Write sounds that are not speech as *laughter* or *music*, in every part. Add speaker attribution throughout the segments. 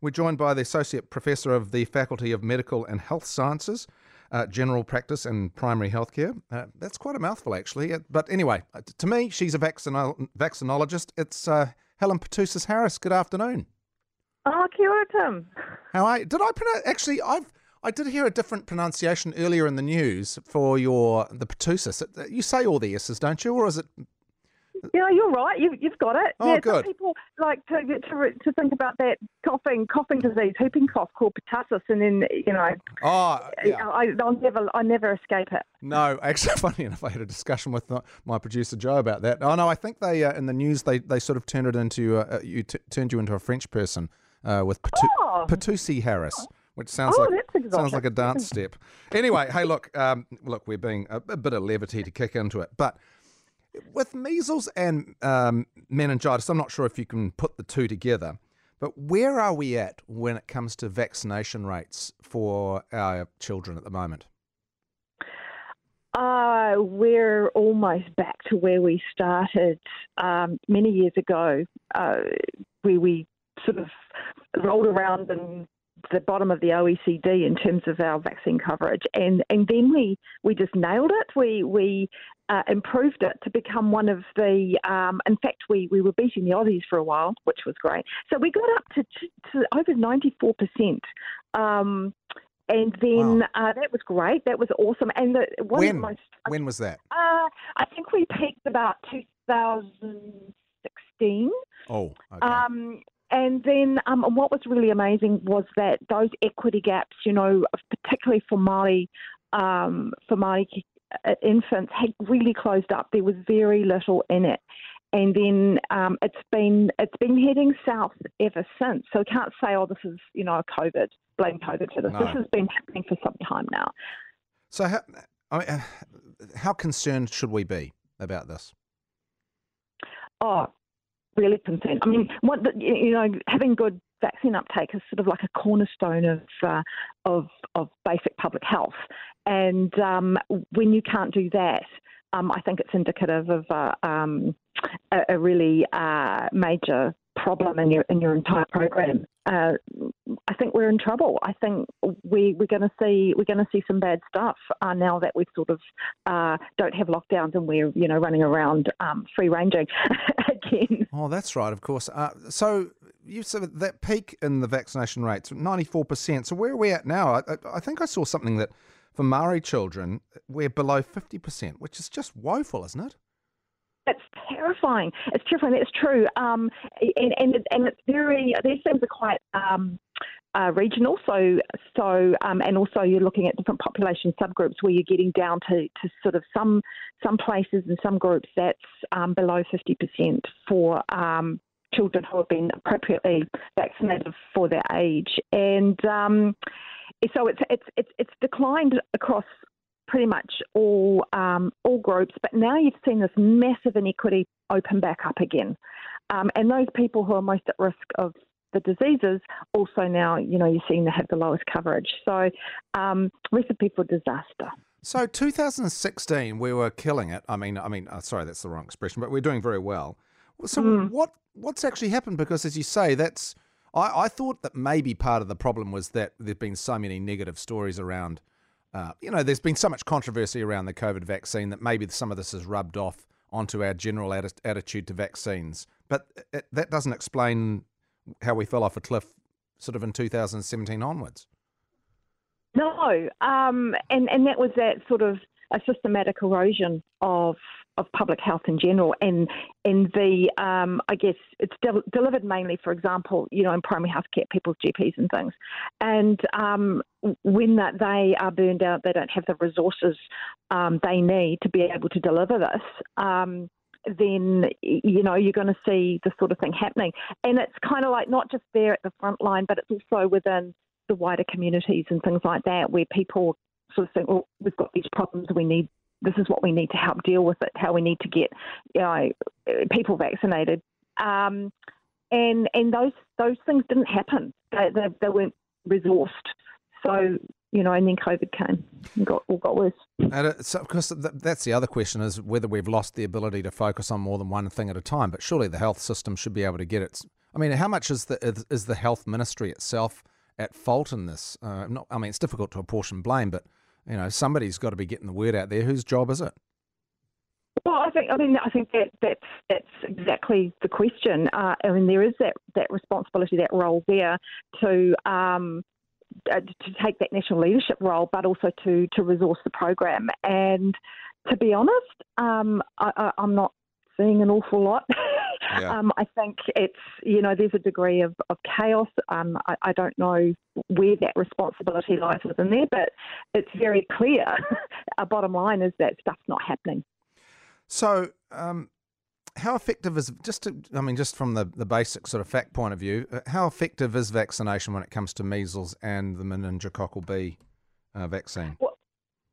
Speaker 1: We're joined by the Associate Professor of the Faculty of Medical and Health Sciences, uh, General Practice and Primary Healthcare. Uh, that's quite a mouthful, actually. But anyway, uh, to me, she's a vaccino- vaccinologist. It's uh, Helen Petousis Harris. Good afternoon.
Speaker 2: Oh, kia ora, Tim.
Speaker 1: How are you? Did I pronounce? Actually, I've I did hear a different pronunciation earlier in the news for your the Petousis. You say all the S's, don't you, or is it
Speaker 2: yeah, you're right. You've, you've got it.
Speaker 1: Oh,
Speaker 2: yeah,
Speaker 1: good.
Speaker 2: People like to, to to think about that coughing coughing disease, whooping cough called pertussis, and then you know.
Speaker 1: Oh, yeah.
Speaker 2: I, I'll never I never escape it.
Speaker 1: No, actually, *laughs* funny enough, I had a discussion with my producer Joe about that. Oh no, I think they uh, in the news they, they sort of turned it into uh, you t- turned you into a French person uh, with Petu-
Speaker 2: oh.
Speaker 1: Harris. Which sounds
Speaker 2: Oh,
Speaker 1: like sounds like a dance step. Anyway, hey, look, um, look, we're being a, a bit of levity to kick into it, but with measles and um, meningitis, I'm not sure if you can put the two together, but where are we at when it comes to vaccination rates for our children at the moment?
Speaker 2: Uh, we're almost back to where we started um, many years ago, uh, where we sort of rolled around in the bottom of the OECD in terms of our vaccine coverage, and and then we we just nailed it. We we uh, improved it to become one of the. Um, in fact, we we were beating the Aussies for a while, which was great. So we got up to to over ninety four percent. Um, and then
Speaker 1: Wow.
Speaker 2: uh, that was great. That was awesome. And the, one of
Speaker 1: When?
Speaker 2: the most
Speaker 1: When was that?
Speaker 2: uh, I think we peaked about 2016.
Speaker 1: Oh, okay.
Speaker 2: Um, and then um, and what was really amazing was that those equity gaps, you know, particularly for Māori, um, for Māori infants, had really closed up. There was very little in it. And then um, it's been it's been heading south ever since. So we can't say, oh, this is you know COVID, blame COVID for this.
Speaker 1: No.
Speaker 2: This has been happening for some time now.
Speaker 1: so, how, I mean, uh, how concerned should we be about this?
Speaker 2: Oh, really concerned. I mean, what the, you know, having good vaccine uptake is sort of like a cornerstone of uh, of of basic public health, and um, when you can't do that. Um, I think it's indicative of um, a, a really uh, major problem in your in your entire program. Uh, I think we're in trouble. I think we we're going to see we're going to see some bad stuff uh, now that we sort of uh, don't have lockdowns and we're you know running around um, free ranging *laughs* again.
Speaker 1: Oh, that's right, of course. Uh, so you said that peak in the vaccination rates, 94%. So where are we at now? I, I think I saw something that for Maori children, we're below 50%, which is just woeful, isn't it?
Speaker 2: It's terrifying. It's terrifying. That's true. Um, and, and and it's very. These things are quite um, uh, regional. So so um, and also you're looking at different population subgroups where you're getting down to, to sort of some some places and some groups that's um, below fifty percent for. Um, Children who have been appropriately vaccinated for their age, and um, so it's it's it's it's declined across pretty much all um, all groups. But now you've seen this massive inequity open back up again, um, and those people who are most at risk of the diseases also now you know you're seeing they have the lowest coverage. So um, recipe for disaster.
Speaker 1: So 2016, we were killing it. I mean, I mean, uh, sorry, that's the wrong expression, but we're doing very well. So what what's actually happened? Because as you say, that's I, I thought that maybe part of the problem was that there've been so many negative stories around. Uh, you know, there's been so much controversy around the COVID vaccine that maybe some of this has rubbed off onto our general atti- attitude to vaccines. But it, that doesn't explain how we fell off a cliff, sort of in 2017 onwards.
Speaker 2: No, um, and and that was that sort of a systematic erosion of of public health in general, and and the um, I guess it's del- delivered mainly, for example, you know, in primary health care, people's GPs and things, and um, when that they are burned out, they don't have the resources um, they need to be able to deliver this. Um, then you know you're going to see this sort of thing happening, and it's kind of like not just there at the front line, but it's also within the wider communities and things like that, where people sort of think, well, we've got these problems, we need this is what we need to help deal with it, how we need to get you know people vaccinated, um, and and those those things didn't happen. They they, they weren't resourced. So you know, and then COVID came and got all got worse.
Speaker 1: And it, so, because th- that's the other question is whether we've lost the ability to focus on more than one thing at a time. But surely the health system should be able to get its I mean, how much is the is, is the health ministry itself at fault in this? Uh, not, I mean, it's difficult to apportion blame, but you know, somebody's got to be getting the word out there. Whose job is it?
Speaker 2: Well, I think I mean I think that that's that's exactly the question. Uh, I mean, there is that that responsibility, that role there to. Um, uh, to take that national leadership role, but also to to resource the program. And to be honest, um, I, am not seeing an awful lot. *laughs* Yeah. um, I think it's you know there's a degree of, of chaos. Um, I, I, don't know where that responsibility lies within there, but it's very clear. *laughs* Our bottom line is that stuff's not happening.
Speaker 1: So, um, how effective is just? To, I mean, just from the, the basic sort of fact point of view, uh, how effective is vaccination when it comes to measles and the meningococcal B uh, vaccine?
Speaker 2: Well,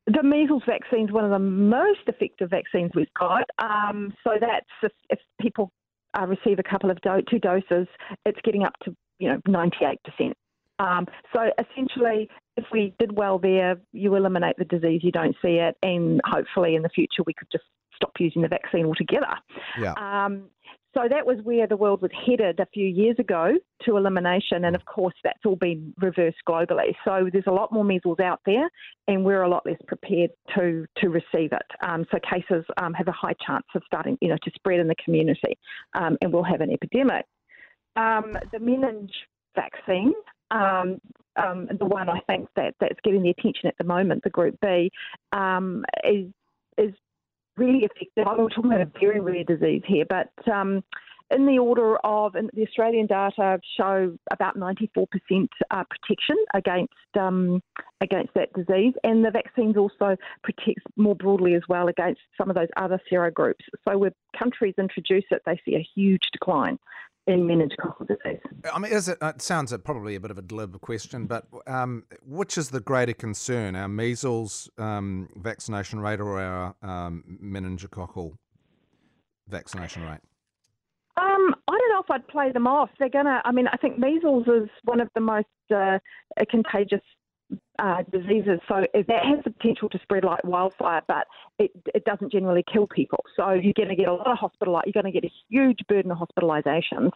Speaker 2: the measles vaccine is one of the most effective vaccines we've got. Um, so that's if, if people uh, receive a couple of do- two doses, it's getting up to you know 98 percent. Um, so essentially, if we did well there, you eliminate the disease, you don't see it, and hopefully in the future we could just stop using the vaccine altogether.
Speaker 1: Yeah.
Speaker 2: Um, so that was where the world was headed a few years ago to elimination, and of course that's all been reversed globally. So there's a lot more measles out there, and we're a lot less prepared to to receive it. Um, so cases um, have a high chance of starting, you know, to spread in the community, um, and we'll have an epidemic. Um, the meninge vaccine um, um, the one I think that, that's getting the attention at the moment, the Group B, um, is is really effective. I'm talking about a very rare disease here, but um, in the order of the Australian data show about 94% uh, protection against um, against that disease, and the vaccines also protect more broadly as well against some of those other serogroups. So when countries introduce it, they see a huge decline in meningococcal disease. I
Speaker 1: mean, is it, it sounds probably a bit of a deliberate question, but um, which is the greater concern, our measles um, vaccination rate or our um, meningococcal vaccination rate?
Speaker 2: Um, I don't know if I'd play them off. They're gonna. I mean, I think measles is one of the most uh, contagious uh, diseases. So that has the potential to spread like wildfire, but it, it doesn't generally kill people. So you're going to get a lot of hospital. You're going to get a huge burden of hospitalisations,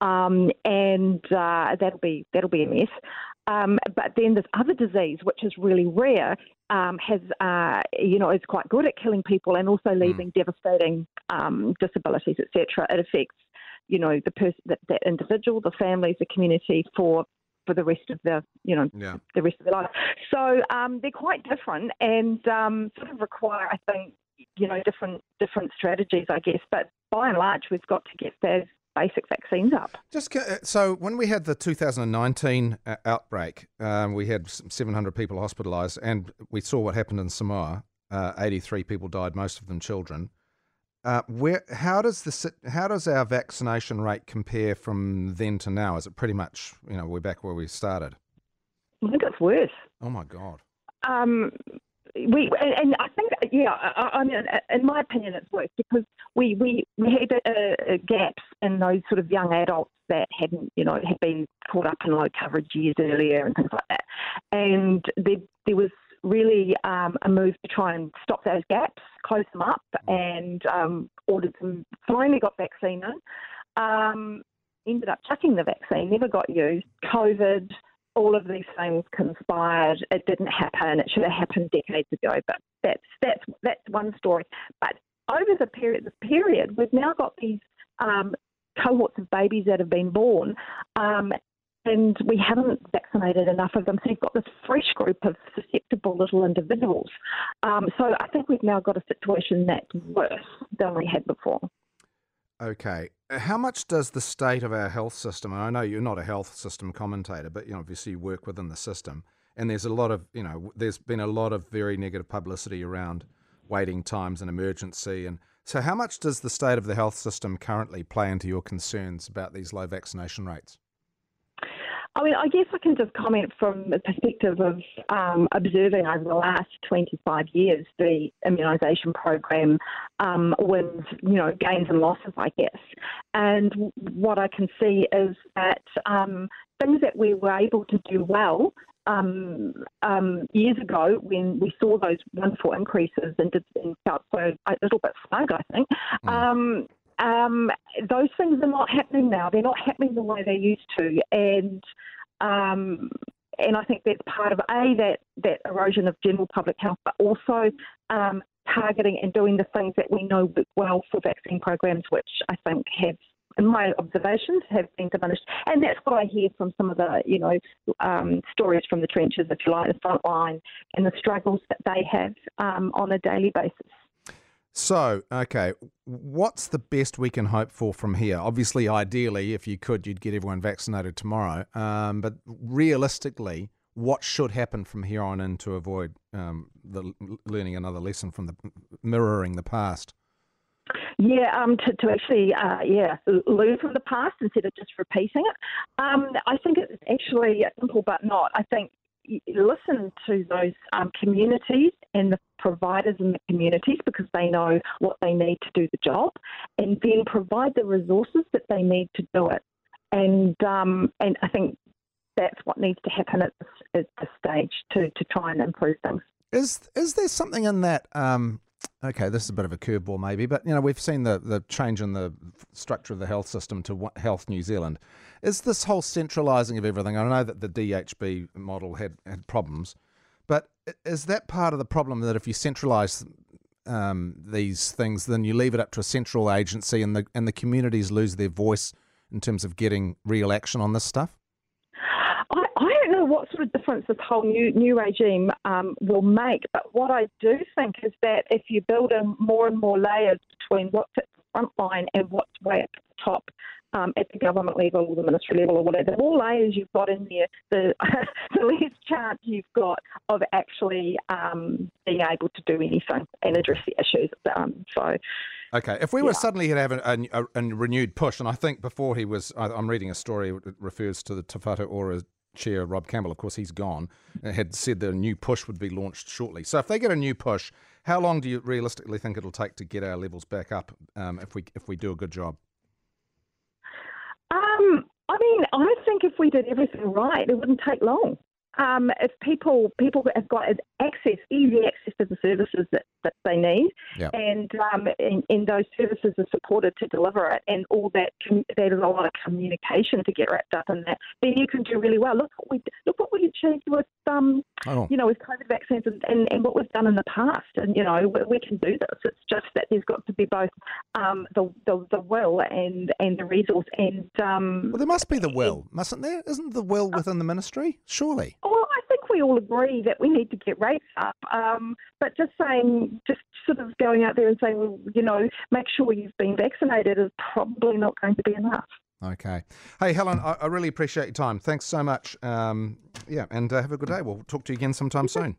Speaker 2: um, and uh, that'll be that'll be a mess. Um, but then this other disease, which is really rare, um, has uh, you know is quite good at killing people and also hmm. leaving mm. devastating um, disabilities, etc. It affects you know the person that, that individual, the families, the community for for the rest of the you know yeah. the rest of their life. So um, they're quite different and um, sort of require, I think, you know, different different strategies, I guess. But by and large, we've got to get those basic vaccines up.
Speaker 1: Just uh, so when we had the 2019 uh, outbreak, um, we had 700 people hospitalised, and we saw what happened in Samoa. Uh, 83 people died, most of them children. Uh, where how does the how does our vaccination rate compare from then to now? Is it pretty much you know we're back where we started?
Speaker 2: I think it's worse.
Speaker 1: Oh my god.
Speaker 2: Um, we and I think yeah, I, I, mean, in my opinion, it's worse because we we we had uh, gaps in those sort of young adults that hadn't you know had been caught up in low coverage years earlier and things like that, and there there was really um, a move to try and stop those gaps, close them up, and um, ordered some. Finally, got vaccine in. Um, ended up chucking the vaccine, never got used. COVID, all of these things conspired. It didn't happen. It should have happened decades ago. But that's that's that's one story. But over the period, the period, we've now got these um, cohorts of babies that have been born, um, and we haven't vaccinated enough of them. So you've got this fresh group of susceptible little individuals. Um, so I think we've now got a situation that's worse than we had before.
Speaker 1: Okay. How much does the state of our health system, and I know you're not a health system commentator, but you know, obviously you work within the system, and there's a lot of, you know, there's been a lot of very negative publicity around waiting times and emergency. And so, how much does the state of the health system currently play into your concerns about these low vaccination rates?
Speaker 2: I mean, I guess I can just comment from the perspective of um, observing over the last 25 years the immunisation program um, wins, you know, gains and losses, I guess. And what I can see is that um, things that we were able to do well um, um, years ago when we saw those wonderful increases and, did, and felt so a little bit smug, I think. Mm. Um, um, those things are not happening now. They're not happening the way they used to, and um, and I think that's part of a that that erosion of general public health, but also um, targeting and doing the things that we know work well for vaccine programs, which I think have in my observations, have been diminished. And that's what I hear from some of the, you know, um, stories from the trenches, if you like, the front line, and the struggles that they have um, on a daily basis.
Speaker 1: So, okay, what's the best we can hope for from here? Obviously, ideally, if you could, you'd get everyone vaccinated tomorrow. Um, but realistically, what should happen from here on in to avoid um, the learning another lesson from the mirroring the past?
Speaker 2: Yeah, um, to, to actually, uh, yeah, learn from the past instead of just repeating it. Um, I think it's actually simple, but not. I think listen to those um, communities and the providers in the communities because they know what they need to do the job, and then provide the resources that they need to do it. And um, and I think that's what needs to happen at this, at this stage to, to try and improve things.
Speaker 1: Is is there something in that? Um, okay, this is a bit of a curveball, maybe, but you know we've seen the the change in the structure of the health system to Health New Zealand. Is this whole centralising of everything? I know that the DHB model had had problems, but is that part of the problem that if you centralise um, these things, then you leave it up to a central agency, and the and the communities lose their voice in terms of getting real action on this stuff?
Speaker 2: Know what sort of difference this whole new new regime um, will make, but what I do think is that if you build in more and more layers between what's at the front line and what's way at the top, um, at the government level or the ministry level or whatever, the more layers you've got in there, the, *laughs* the less chance you've got of actually um, being able to do anything and address the issues. Um, so.
Speaker 1: Okay, if we yeah. were suddenly to have a, a, a, renewed push, and I think before he was, I, am reading a story that refers to the Te Whatu Ora chair, Rob Campbell, of course, he's gone, had said that a new push would be launched shortly. So if they get a new push, how long do you realistically think it'll take to get our levels back up um, if we if we do a good job?
Speaker 2: Um, I mean, I think if we did everything right, it wouldn't take long. Um, if people people have got access, easy access to the services that, that they need, yep. and, um, and, and those services are supported to deliver it, and all that com- there's a lot of communication to get wrapped up in that, then you can do really well. Look what we look what we achieved with um, oh. you know with COVID vaccines and, and, and, what we've done in the past, and you know we, we, can do this. It's just that there's got to be both um, the, the, the will and and the resource, and um,
Speaker 1: well, there must be the will, mustn't there? Isn't the will within the ministry? Surely.
Speaker 2: Well, I think we all agree that we need to get rates up. Um, but just saying, just sort of going out there and saying, well, you know, make sure you've been vaccinated is probably not going to be enough.
Speaker 1: Okay. Hey, Helen, I, I really appreciate your time. Thanks so much. Um, yeah, and uh, have a good day. We'll talk to you again sometime soon.